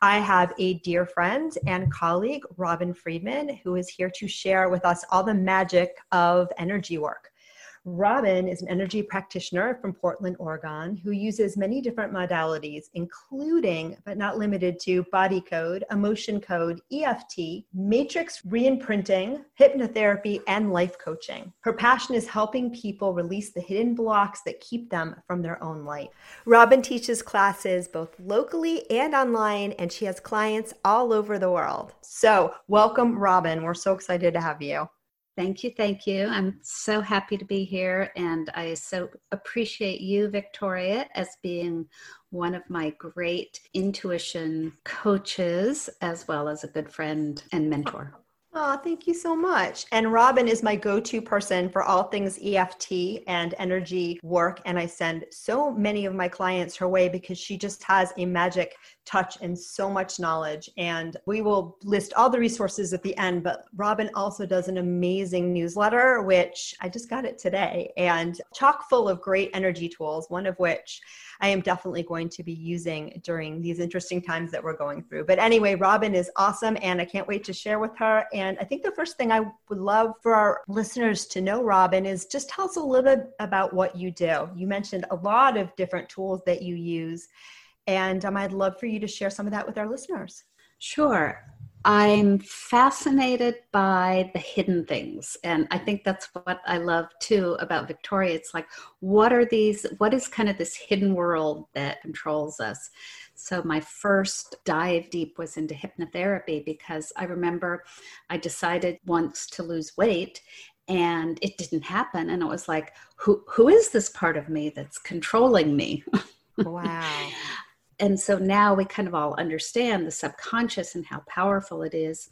I have a dear friend and colleague, Robin Friedman, who is here to share with us all the magic of energy work. Robin is an energy practitioner from Portland, Oregon, who uses many different modalities, including but not limited to body code, emotion code, EFT, matrix reimprinting, hypnotherapy, and life coaching. Her passion is helping people release the hidden blocks that keep them from their own light. Robin teaches classes both locally and online, and she has clients all over the world. So, welcome, Robin. We're so excited to have you. Thank you. Thank you. I'm so happy to be here. And I so appreciate you, Victoria, as being one of my great intuition coaches, as well as a good friend and mentor. Oh, thank you so much. And Robin is my go to person for all things EFT and energy work. And I send so many of my clients her way because she just has a magic touch and so much knowledge. And we will list all the resources at the end. But Robin also does an amazing newsletter, which I just got it today, and chock full of great energy tools, one of which I am definitely going to be using during these interesting times that we're going through. But anyway, Robin is awesome and I can't wait to share with her. And I think the first thing I would love for our listeners to know, Robin, is just tell us a little bit about what you do. You mentioned a lot of different tools that you use. And um, I'd love for you to share some of that with our listeners. Sure. I'm fascinated by the hidden things. And I think that's what I love too about Victoria. It's like, what are these, what is kind of this hidden world that controls us? So my first dive deep was into hypnotherapy because I remember I decided once to lose weight and it didn't happen. And it was like, who, who is this part of me that's controlling me? Wow and so now we kind of all understand the subconscious and how powerful it is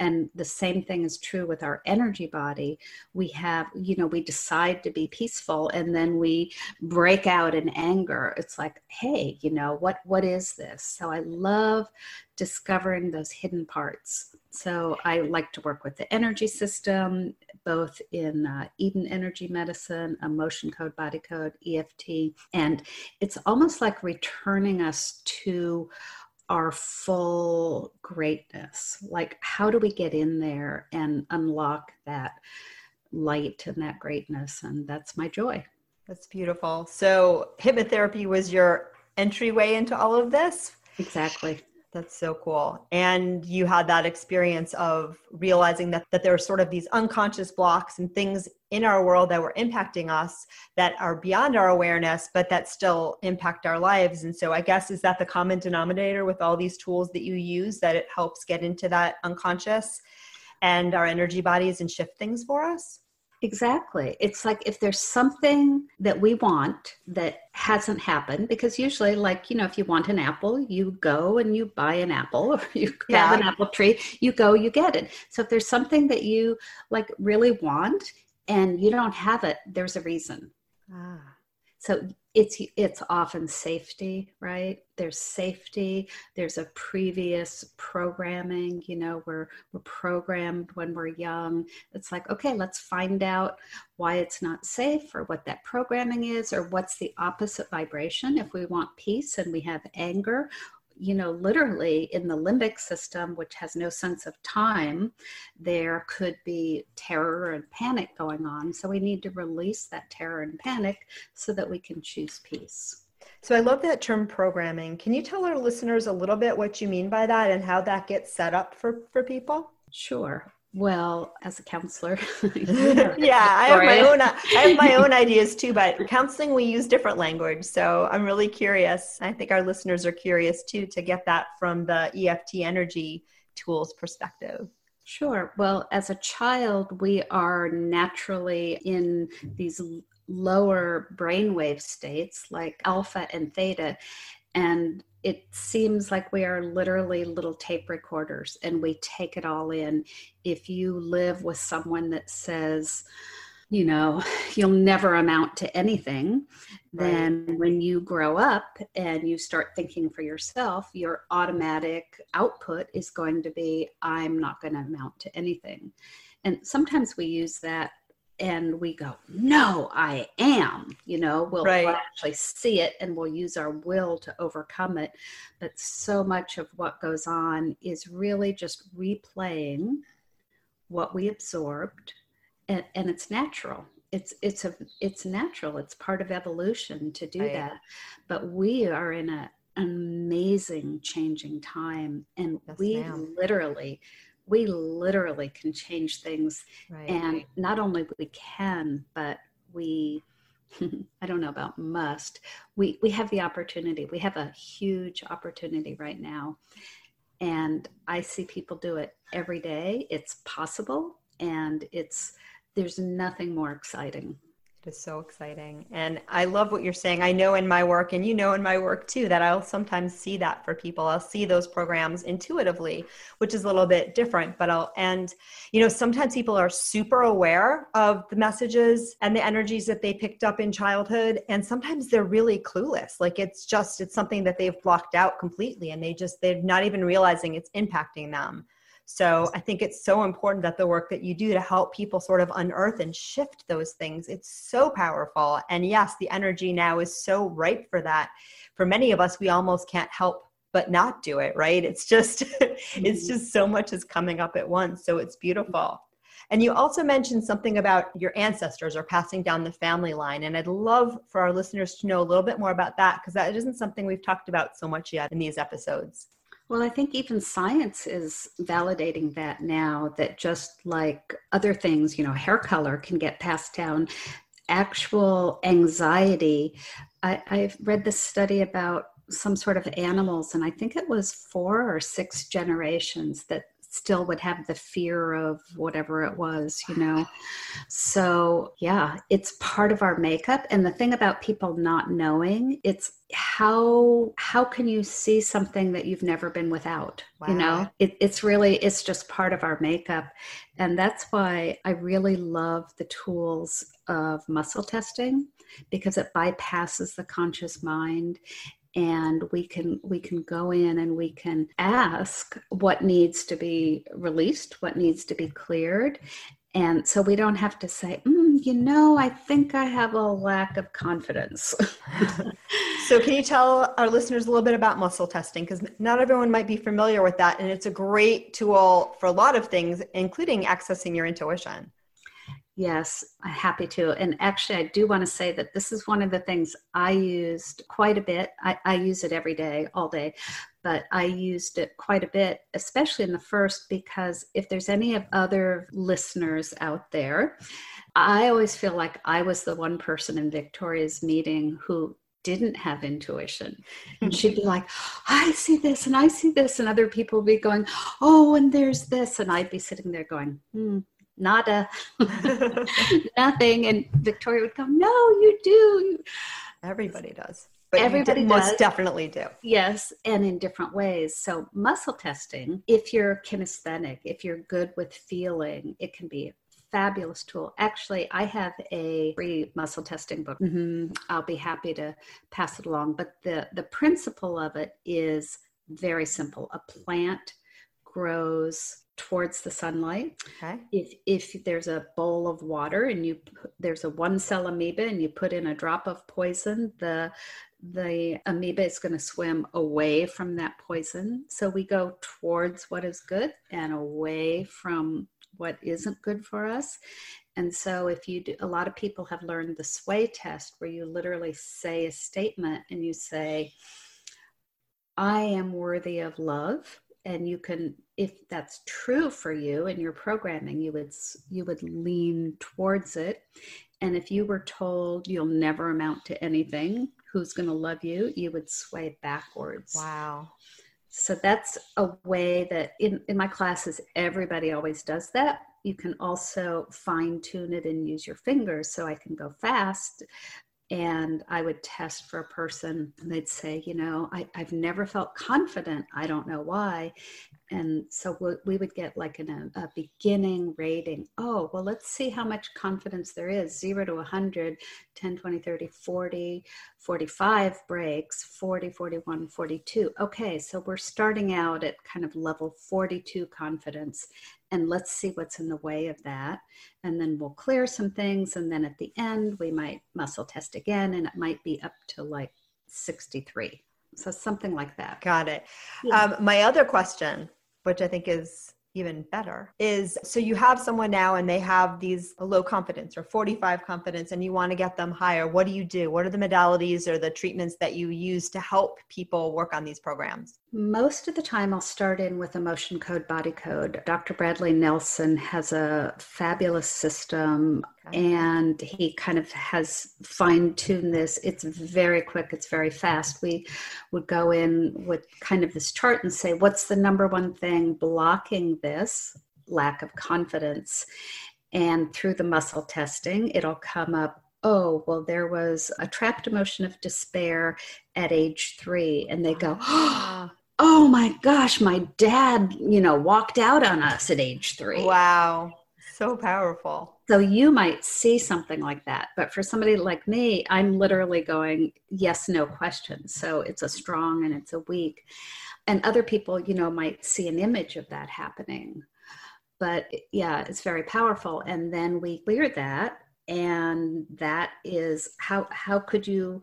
and the same thing is true with our energy body. We have you know we decide to be peaceful and then we break out in anger. It's like hey you know what what is this? So i love discovering those hidden parts. So I like to work with the energy system, both in uh, Eden energy medicine, emotion code, body code, EFT. And it's almost like returning us to our full greatness. Like, how do we get in there and unlock that light and that greatness? And that's my joy. That's beautiful. So, hypnotherapy was your entryway into all of this? Exactly. That's so cool. And you had that experience of realizing that, that there are sort of these unconscious blocks and things in our world that were impacting us that are beyond our awareness, but that still impact our lives. And so I guess is that the common denominator with all these tools that you use that it helps get into that unconscious and our energy bodies and shift things for us? Exactly. It's like if there's something that we want that hasn't happened, because usually, like, you know, if you want an apple, you go and you buy an apple or you yeah. have an apple tree, you go, you get it. So if there's something that you like really want and you don't have it, there's a reason. Ah. So it's it's often safety right? There's safety. There's a previous programming you know we're we're programmed when we're young. It's like okay let's find out why it's not safe or what that programming is or what's the opposite vibration. If we want peace and we have anger you know, literally in the limbic system, which has no sense of time, there could be terror and panic going on. So we need to release that terror and panic so that we can choose peace. So I love that term programming. Can you tell our listeners a little bit what you mean by that and how that gets set up for, for people? Sure. Well, as a counselor, yeah, I have my own I have my own ideas too, but counseling we use different language. So I'm really curious. I think our listeners are curious too to get that from the EFT energy tools perspective. Sure. Well, as a child, we are naturally in these lower brainwave states like alpha and theta. And it seems like we are literally little tape recorders and we take it all in. If you live with someone that says, you know, you'll never amount to anything, right. then when you grow up and you start thinking for yourself, your automatic output is going to be, I'm not going to amount to anything. And sometimes we use that and we go, no, I am, you know, we'll, right. we'll, actually see it and we'll use our will to overcome it. But so much of what goes on is really just replaying what we absorbed and, and it's natural. It's it's a it's natural. It's part of evolution to do right. that. But we are in a amazing changing time and yes, we ma'am. literally we literally can change things. Right. and not only we can but we i don't know about must we we have the opportunity. We have a huge opportunity right now. And i see people do it every day. It's possible and it's there's nothing more exciting it is so exciting. And I love what you're saying. I know in my work, and you know in my work too, that I'll sometimes see that for people. I'll see those programs intuitively, which is a little bit different. But I'll, and, you know, sometimes people are super aware of the messages and the energies that they picked up in childhood. And sometimes they're really clueless. Like it's just, it's something that they've blocked out completely and they just, they're not even realizing it's impacting them. So I think it's so important that the work that you do to help people sort of unearth and shift those things, it's so powerful. And yes, the energy now is so ripe for that. For many of us, we almost can't help but not do it, right? It's just it's mm-hmm. just so much is coming up at once. So it's beautiful. And you also mentioned something about your ancestors or passing down the family line. And I'd love for our listeners to know a little bit more about that because that isn't something we've talked about so much yet in these episodes. Well, I think even science is validating that now that just like other things, you know, hair color can get passed down, actual anxiety. I, I've read this study about some sort of animals, and I think it was four or six generations that still would have the fear of whatever it was, you know. So, yeah, it's part of our makeup and the thing about people not knowing, it's how how can you see something that you've never been without wow. you know it, it's really it's just part of our makeup and that's why i really love the tools of muscle testing because it bypasses the conscious mind and we can we can go in and we can ask what needs to be released what needs to be cleared. And so we don't have to say mm, you know i think i have a lack of confidence. So can you tell our listeners a little bit about muscle testing? Because not everyone might be familiar with that and it's a great tool for a lot of things including accessing your intuition Yes, I'm happy to. And actually, I do want to say that this is one of the things I used quite a bit. I, I, use it every day, all day, but I used it quite a bit, especially in the first, because if there's any of other listeners out there, I always feel like I was the one person in Victoria's meeting who didn't have intuition. And she'd be like, I see this and I see this. And other people would be going, Oh, and there's this. And I'd be sitting there going, Hmm nada, nothing. And Victoria would go, no, you do. Everybody does. But everybody most definitely do. Yes, and in different ways. So muscle testing, if you're kinesthetic, if you're good with feeling, it can be a fabulous tool. Actually, I have a free muscle testing book. Mm-hmm. I'll be happy to pass it along. But the the principle of it is very simple. A plant grows towards the sunlight. Okay. If if there's a bowl of water and you there's a one cell amoeba and you put in a drop of poison, the the amoeba is going to swim away from that poison. So we go towards what is good and away from what isn't good for us. And so, if you do, a lot of people have learned the sway test where you literally say a statement and you say, I am worthy of love. And you can, if that's true for you in your programming, you would you would lean towards it. And if you were told you'll never amount to anything, who's going to love you, you would sway backwards. Wow. So that's a way that in, in my classes, everybody always does that you can also fine tune it and use your fingers so I can go fast. And I would test for a person, and they'd say, You know, I, have never felt confident. I don't know why. And so we would get like an, a, a beginning rating. Oh, well, let's see how much confidence there is 0 to 100, 10, 20, 30, 40, 45 breaks, 40, 41, 42. Okay, so we're starting out at kind of level 42 confidence and let's see what's in the way of that. And then we'll clear some things. And then at the end, we might muscle test again, and it might be up to like 63. So something like that. Got it. Yeah. Um, my other question, which I think is even better is so you have someone now and they have these low confidence or 45 confidence and you want to get them higher. What do you do? What are the modalities or the treatments that you use to help people work on these programs most of the time i'll start in with emotion code body code dr bradley nelson has a fabulous system and he kind of has fine tuned this. It's very quick, it's very fast. We would go in with kind of this chart and say, what's the number one thing blocking this lack of confidence? And through the muscle testing, it'll come up. Oh, well, there was a trapped emotion of despair at age three. And they go, oh Oh my gosh, my dad, you know, walked out on us at age three. Wow. So powerful. So you might see something like that. But for somebody like me, I'm literally going yes, no questions. So it's a strong and it's a weak. And other people, you know, might see an image of that happening. But yeah, it's very powerful. And then we clear that. And that is how how could you,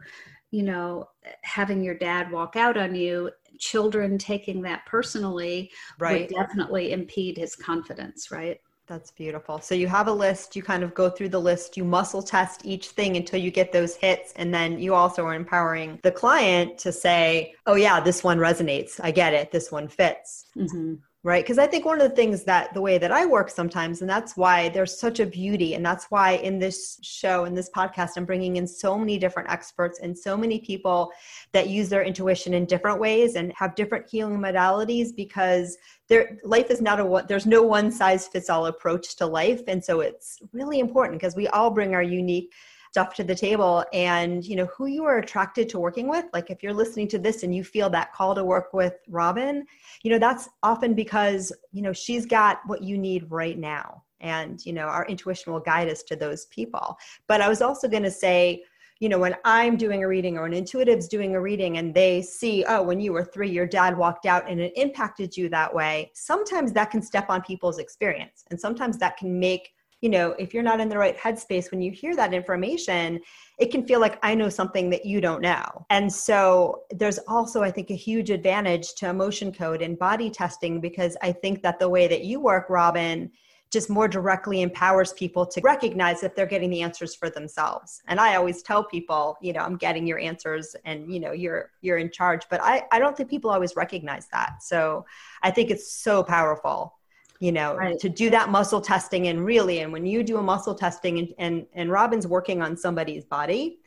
you know, having your dad walk out on you children taking that personally right. would definitely impede his confidence, right? That's beautiful. So you have a list, you kind of go through the list, you muscle test each thing until you get those hits. And then you also are empowering the client to say, oh, yeah, this one resonates. I get it. This one fits. Mm-hmm right? Because i think one of the things that the way that i work sometimes and that's why there's such a beauty and that's why in this show in this podcast i'm bringing in so many different experts and so many people that use their intuition in different ways and have different healing modalities because there life is not a what there's no one size fits all approach to life. And so it's really important because we all bring our unique stuff to the table and you know who you are attracted to working with. Like if you're listening to this and you feel that call to work with robin you know that's often because you know she's got what you need right now. And you know our intuition will guide us to those people. But i was also going to say you know when i'm doing a reading or an intuitive's doing a reading and they see oh when you were three your dad walked out and it impacted you that way sometimes that can step on people's experience. And sometimes that can make you know, if you're not in the right headspace when you hear that information, it can feel like I know something that you don't know. And so there's also, I think, a huge advantage to emotion code and body testing because I think that the way that you work, Robin, just more directly empowers people to recognize that they're getting the answers for themselves. And I always tell people, you know, I'm getting your answers and you know, you're you're in charge, but I I don't think people always recognize that. So I think it's so powerful you know right. to do that muscle testing and really and when you do a muscle testing and, and and robin's working on somebody's body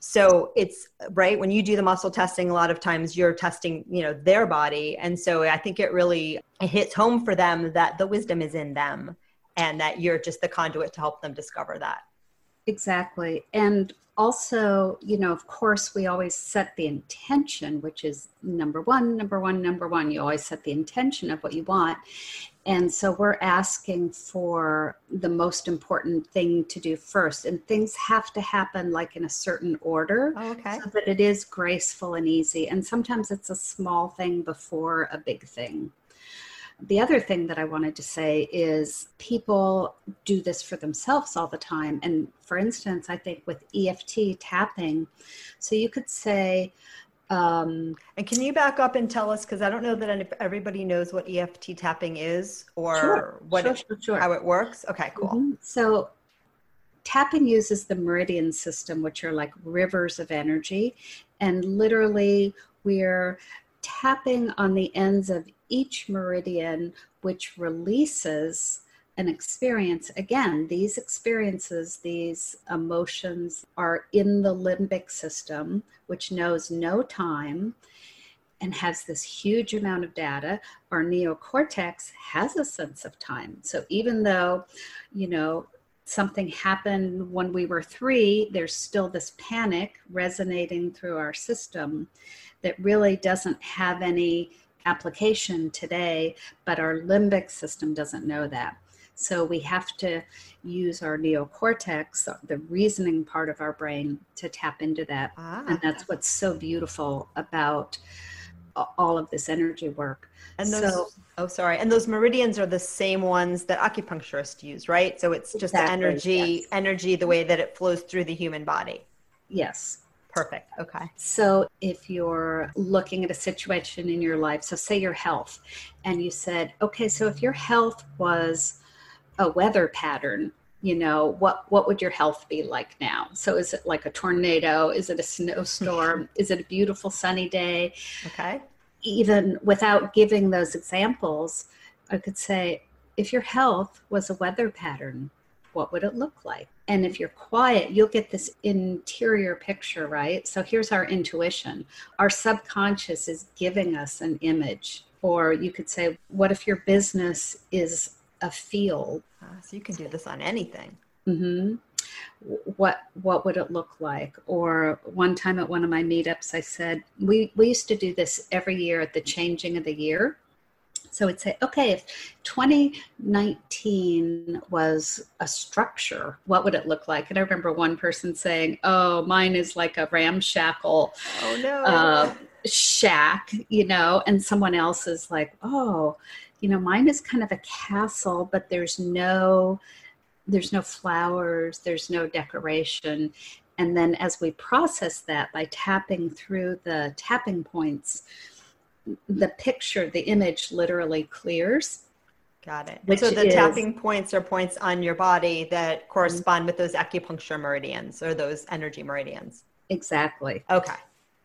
so it's right when you do the muscle testing a lot of times you're testing you know their body and so i think it really it hits home for them that the wisdom is in them and that you're just the conduit to help them discover that exactly and also you know of course we always set the intention which is number one number one number one you always set the intention of what you want and so we're asking for the most important thing to do first. And things have to happen like in a certain order oh, okay. so that it is graceful and easy. And sometimes it's a small thing before a big thing. the other thing that I wanted to say is people do this for themselves all the time. And for instance, I think with EFT tapping, so you could say, um, and can you back up and tell us, because I don't know that everybody knows what EFT tapping is or sure, what sure, it, sure, how it works. Okay, cool. Mm-hmm. So tapping uses the meridian system, which are like rivers of energy. And literally, we're tapping on the ends of each meridian, which releases an experience. Again, these experiences, these emotions are in the limbic system, which knows no time and has this huge amount of data. Our neocortex has a sense of time. So even though, you know, something happened when we were three, there's still this panic resonating through our system that really doesn't have any application today, but our limbic system doesn't know that. So we have to use our neocortex, the reasoning part of our brain, to tap into that. Ah. And that's what's so beautiful about all of this energy work. And those, so, oh, sorry. And those meridians are the same ones that acupuncturists use, right? So it's just exactly, the energy, yes. energy, the way that it flows through the human body. Yes. Perfect. Okay. So if you're looking at a situation in your life, so say your health, and you said, okay, so if your health was a weather pattern, you know what what would your health be like now? So is it like a tornado? Is it a snowstorm? Is it a beautiful sunny day? Okay. Even without giving those examples i could say if your health was a weather pattern what would it look like? And if you're quiet you'll get this interior picture right? So here's our intuition. Our subconscious is giving us an image. Or you could say what if your business is a field. Uh, so you can do this on anything. Mm-hmm. What what would it look like? Or one time at one of my meetups, I said we we used to do this every year at the changing of the year. So it'd say, okay, if 2019 was a structure, what would it look like? And I remember one person saying, "Oh, mine is like a ramshackle." Oh no. Uh, shack, you know, and someone else is like, oh, you know mine is kind of a castle but there's no there's no flowers there's no decoration. And then as we process that by tapping through the tapping points the picture the image literally clears. Got it. So the is, tapping points are points on your body that mm-hmm. correspond with those acupuncture meridians or those energy meridians. Exactly. Okay.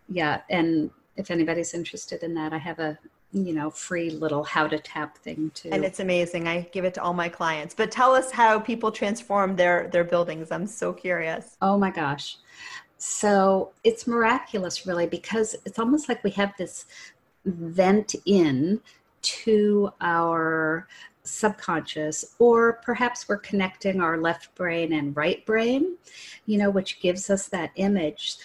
Yeah and if anybody's interested in that i have a you know free little how to tap thing too. And it's amazing. I give it to all my clients. But tell us how people transform their their buildings. I'm so curious. Oh my gosh. So it's miraculous really because it's almost like we have this vent in to our subconscious or perhaps we're connecting our left brain and right brain you know which gives us that image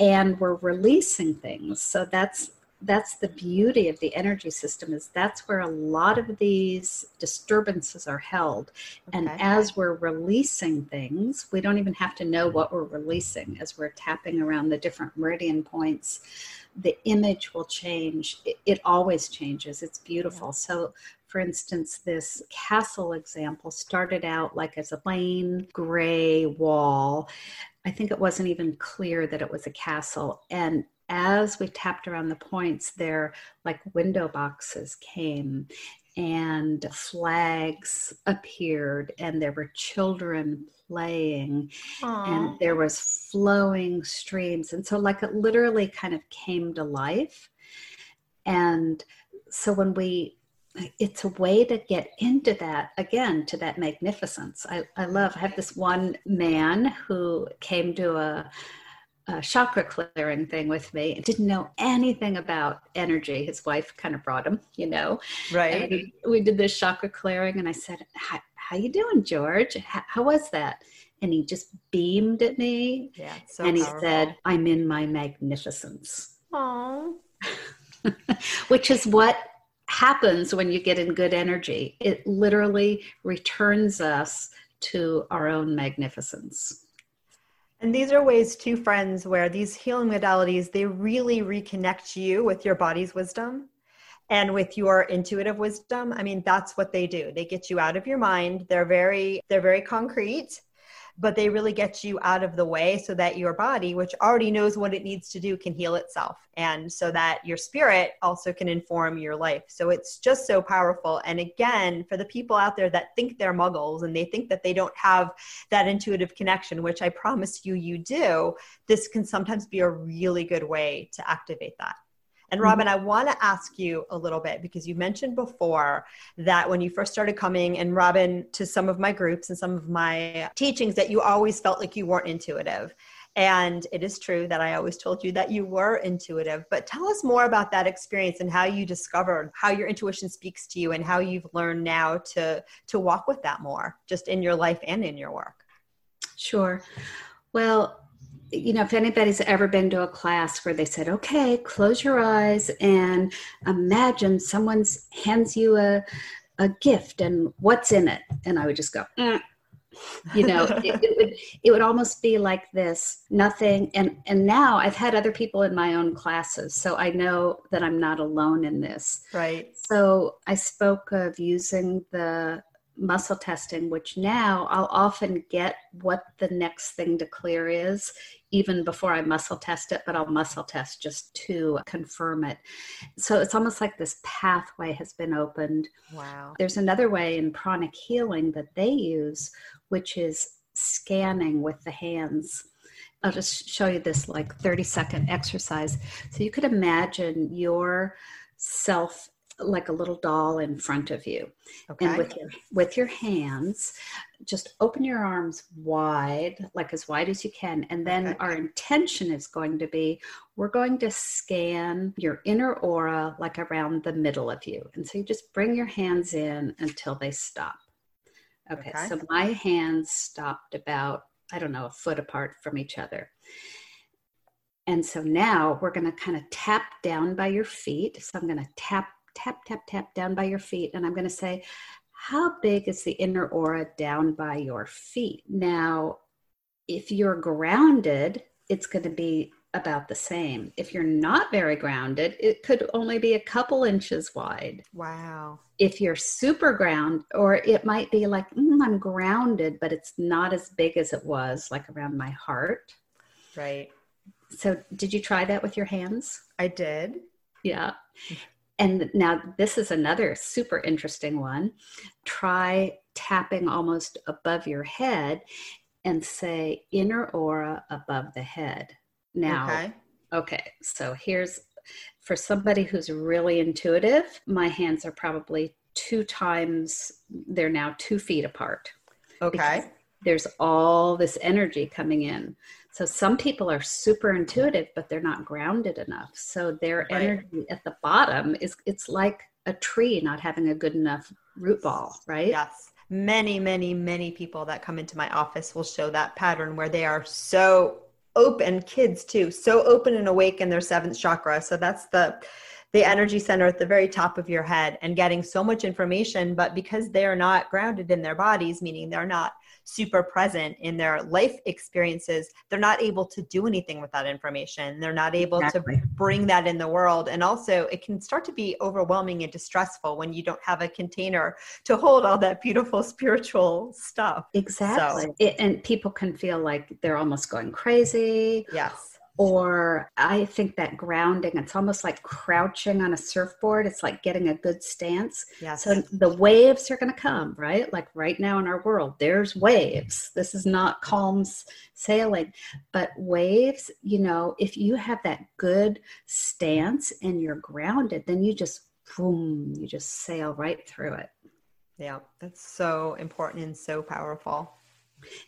and we're releasing things so that's that's the beauty of the energy system is that's where a lot of these disturbances are held okay. and as we're releasing things we don't even have to know what we're releasing as we're tapping around the different meridian points the image will change it, it always changes it's beautiful yeah. so for instance, this castle example started out like as a plain gray wall. I think it wasn't even clear that it was a castle. And as we tapped around the points, there like window boxes came and flags appeared and there were children playing Aww. and there was flowing streams and so like it literally kind of came to life and so when we it's a way to get into that again to that magnificence i, I love i have this one man who came to a uh, chakra clearing thing with me and didn't know anything about energy. His wife kind of brought him, you know. Right. And we did this chakra clearing, and I said, "How you doing, George? How, how, was that?" And he just beamed at me, yeah, so and he powerful. said, "I'm in my magnificence." Aww. Which is what happens when you get in good energy. It literally returns us to our own magnificence. And these are ways to friends where these healing modalities, they really reconnect you with your body's wisdom. and with your intuitive wisdom i mean that's what they do they get you out of your mind they're very they're very concrete but they really get you out of the way so that your body, which already knows what it needs to do, can heal itself. And so that your spirit also can inform your life. So it's just so powerful. And again, for the people out there that think they're muggles and they think that they don't have that intuitive connection, which I promise you, you do, this can sometimes be a really good way to activate that. And Robin, mm-hmm. I want to ask you a little bit because you mentioned before that when you first started coming, and Robin, to some of my groups and some of my teachings, that you always felt like you weren't intuitive. And it is true that I always told you that you were intuitive. But tell us more about that experience and how you discovered how your intuition speaks to you and how you've learned now to to walk with that more, just in your life and in your work. Sure. Well, you know, if anybody's ever been to a class where they said, okay, close your eyes and imagine someone's hands you a, a gift and what's in it. And I would just go, mm. you know, it, it, would, it would almost be like this, nothing. And, and now I've had other people in my own classes, so I know that I'm not alone in this. Right. So I spoke of using the muscle testing, which now I'll often get what the next thing to clear is, even before I muscle test it, but I'll muscle test just to confirm it. So it's almost like this pathway has been opened. Wow. There's another way in pranic healing that they use, which is scanning with the hands. I'll just show you this like 30 second exercise. So you could imagine your self like a little doll in front of you okay. and with your with your hands just open your arms wide like as wide as you can and then okay. our intention is going to be we're going to scan your inner aura like around the middle of you and so you just bring your hands in until they stop okay, okay. so my hands stopped about i don't know a foot apart from each other and so now we're going to kind of tap down by your feet. So I'm going to tap tap, tap, tap down by your feet. And I'm going to say, how big is the inner aura down by your feet? Now, if you're grounded, it's going to be about the same. If you're not very grounded, it could only be a couple inches wide. Wow. If you're super ground, or it might be like, mm, I'm grounded, but it's not as big as it was, like around my heart. Right. So, did you try that with your hands? I did. Yeah. And now this is another super interesting one. Try tapping almost above your head and say inner aura above the head. Now, okay, okay so here's for somebody who's really intuitive, my hands are probably two times, they're now two feet apart. Okay. There's all this energy coming in. So some people are super intuitive, but they're not grounded enough. So their right. energy at the bottom is it's like a tree not having a good enough root ball, right? Yes. Many, many, many people that come into my office will show that pattern where they are so open, kids too, so open and awake in their seventh chakra. So that's the the energy center at the very top of your head and getting so much information, but because they're not grounded in their bodies, meaning they're not super present in their life experiences, they're not able to do anything with that information. They're not able exactly. to bring that in the world. And also, it can start to be overwhelming and distressful when you don't have a container to hold all that beautiful spiritual stuff. Exactly. So, it, and people can feel like they're almost going crazy. Yes or I think that grounding, it's almost like crouching on a surfboard. It's like getting a good stance. Yes. So the waves are going to come, right? Like right now in our world, there's waves. This is not calm sailing, but waves, you know, if you have that good stance and you're grounded, then you just, boom, you just sail right through it. Yeah, that's so important and so powerful.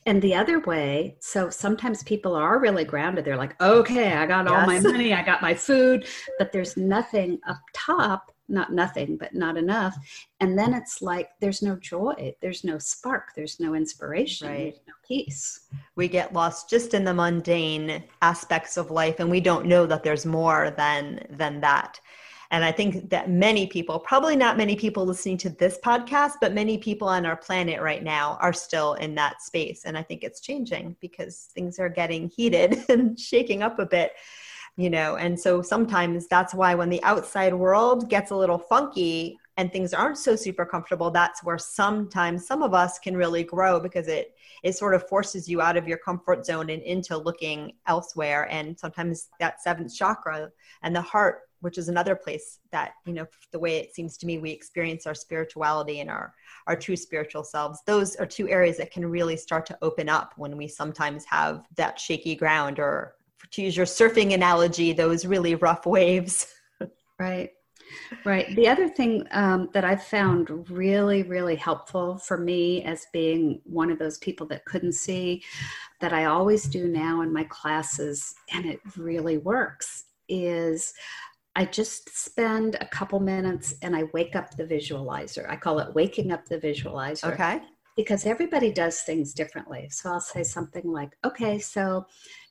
And the other way, so sometimes people are really grounded. They're like, okay, I got yes. all my money, I got my food, but there's nothing up top, not nothing, but not enough. And then it's like there's no joy, there's no spark, there's no inspiration, right. there's no peace. We get lost just in the mundane aspects of life and we don't know that there's more than than that. And I think that many people, probably not many people listening to this podcast, but many people on our planet right now are still in that space. And I think it's changing because things are getting heated and shaking up a bit. you know and so sometimes that's why when the outside world gets a little funky and things aren't so super comfortable that's where sometimes some of us can really grow because it it sort of forces you out of your comfort zone and into looking elsewhere and sometimes that seventh chakra and the heart which is another place that you know the way it seems to me we experience our spirituality and our our true spiritual selves those are two areas that can really start to open up when we sometimes have that shaky ground or to use your surfing analogy those really rough waves. Right. Right. The other thing um, that i've found really really helpful for me as being one of those people that couldn't see that i always do now in my classes and it really works is I just spend a couple minutes and I wake up the visualizer. I call it waking up the visualizer. Okay. Because everybody does things differently. So I'll say something like, okay, so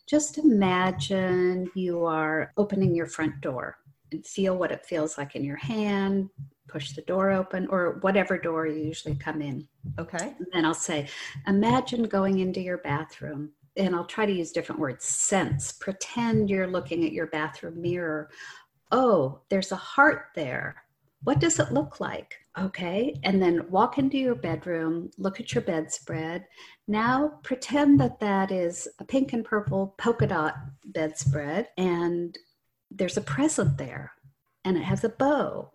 just imagine you are opening your front door and feel what it feels like in your hand, push the door open, or whatever door you usually come in. Okay. And then I'll say, imagine going into your bathroom and I'll try to use different words sense, pretend you're looking at your bathroom mirror oh, there's a heart there. What does it look like? Okay. And then walk into your bedroom, look at your bedspread. Now pretend that that is a pink and purple polka dot bedspread and there's a present there and it has a bow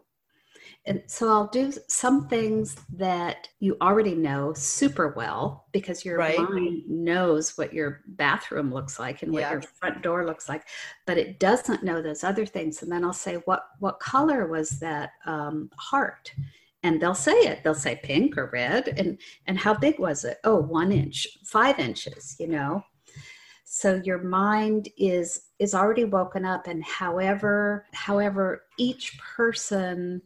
and so I'll do some things that you already know super well because your right. mind knows what your bathroom looks like and what yeah. your front door looks like, but it doesn't know those other things. And then I'll say, "What what color was that um, heart?" And they'll say it. They'll say pink or red. And and how big was it? Oh, one inch, five inches. You know. So your mind is is already woken up, and however however each person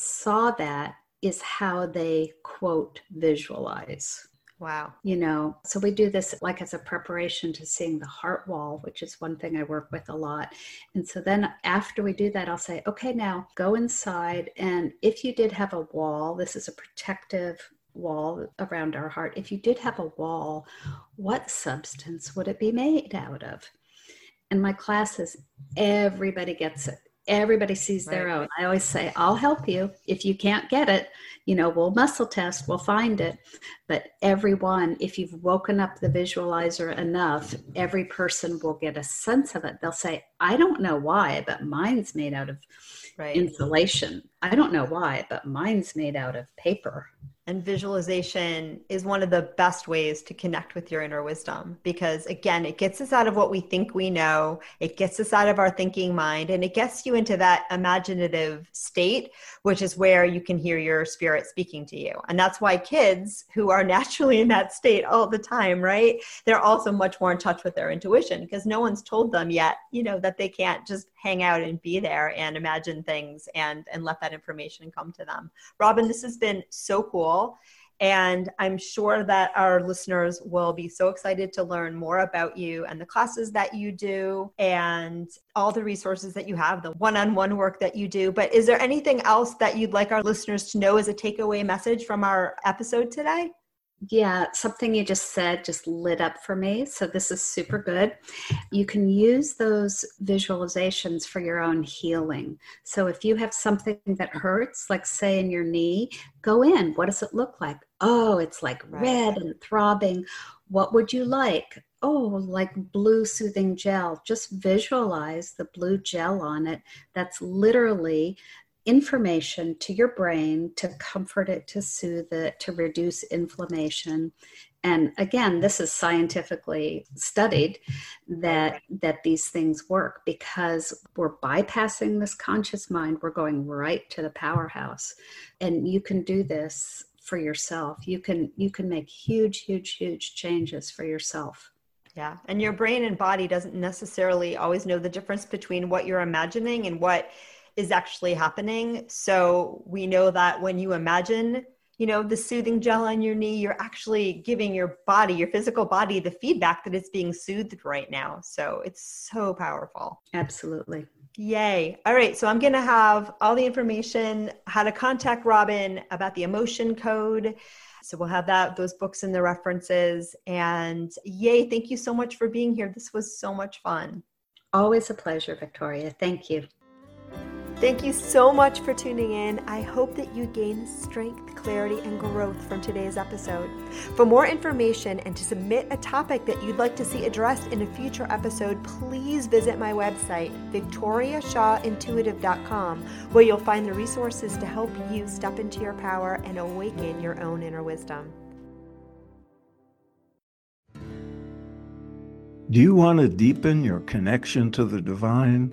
saw that is how they quote visualize. Wow. You know, so we do this like as a preparation to seeing the heart wall, which is one thing I work with a lot. And so then after we do that, I'll say, okay, now go inside. And if you did have a wall, this is a protective wall around our heart. If you did have a wall, what substance would it be made out of? And my classes, everybody gets it everybody sees right. their own. I always say, I'll help you. If you can't get it, you know, we'll muscle test, we'll find it. But everyone, if you've woken up the visualizer enough, every person will get a sense of it. They'll say, I don't know why, but mine's made out of right. insulation. I don't know why, but mine's made out of paper and visualization is one of the best ways to connect with your inner wisdom because again it gets us out of what we think we know it gets us out of our thinking mind and it gets you into that imaginative state which is where you can hear your spirit speaking to you. And that's why kids who are naturally in that state all the time right? They're also much more in touch with their intuition because no one's told them yet you know that they can't just hang out and be there and imagine things and and let that information come to them robin this has been so cool and I'm sure that our listeners will be so excited to learn more about you and the classes that you do and all the resources that you have, the one on one work that you do. But is there anything else that you'd like our listeners to know as a takeaway message from our episode today? Yeah, something you just said just lit up for me. So, this is super mm-hmm. good. You can use those visualizations for your own healing. So, if you have something that hurts, like say in your knee, go in. What does it look like? Oh, it's like right. red and throbbing. What would you like? Oh, like blue soothing gel. Just visualize the blue gel on it. That's literally information to your brain to comfort it, to soothe it, to reduce inflammation. And again, this is scientifically studied that that these things work because we're bypassing this conscious mind. We're going right to the powerhouse. And you can do this for yourself. You can you can make huge, huge, huge changes for yourself. Yeah. And your brain and body doesn't necessarily always know the difference between what you're imagining and what is actually happening. So we know that when you imagine, you know, the soothing gel on your knee, you're actually giving your body, your physical body, the feedback that it's being soothed right now. So it's so powerful. Absolutely. Yay. All right. So I'm going to have all the information, how to contact Robin about the emotion code. So we'll have that, those books and the references. And yay, thank you so much for being here. This was so much fun. Always a pleasure, Victoria. Thank you. Thank you so much for tuning in. I hope that you gain strength, clarity, and growth from today's episode. For more information and to submit a topic that you'd like to see addressed in a future episode, please visit my website, victoriashawintuitive.com, where you'll find the resources to help you step into your power and awaken your own inner wisdom. Do you want to deepen your connection to the divine?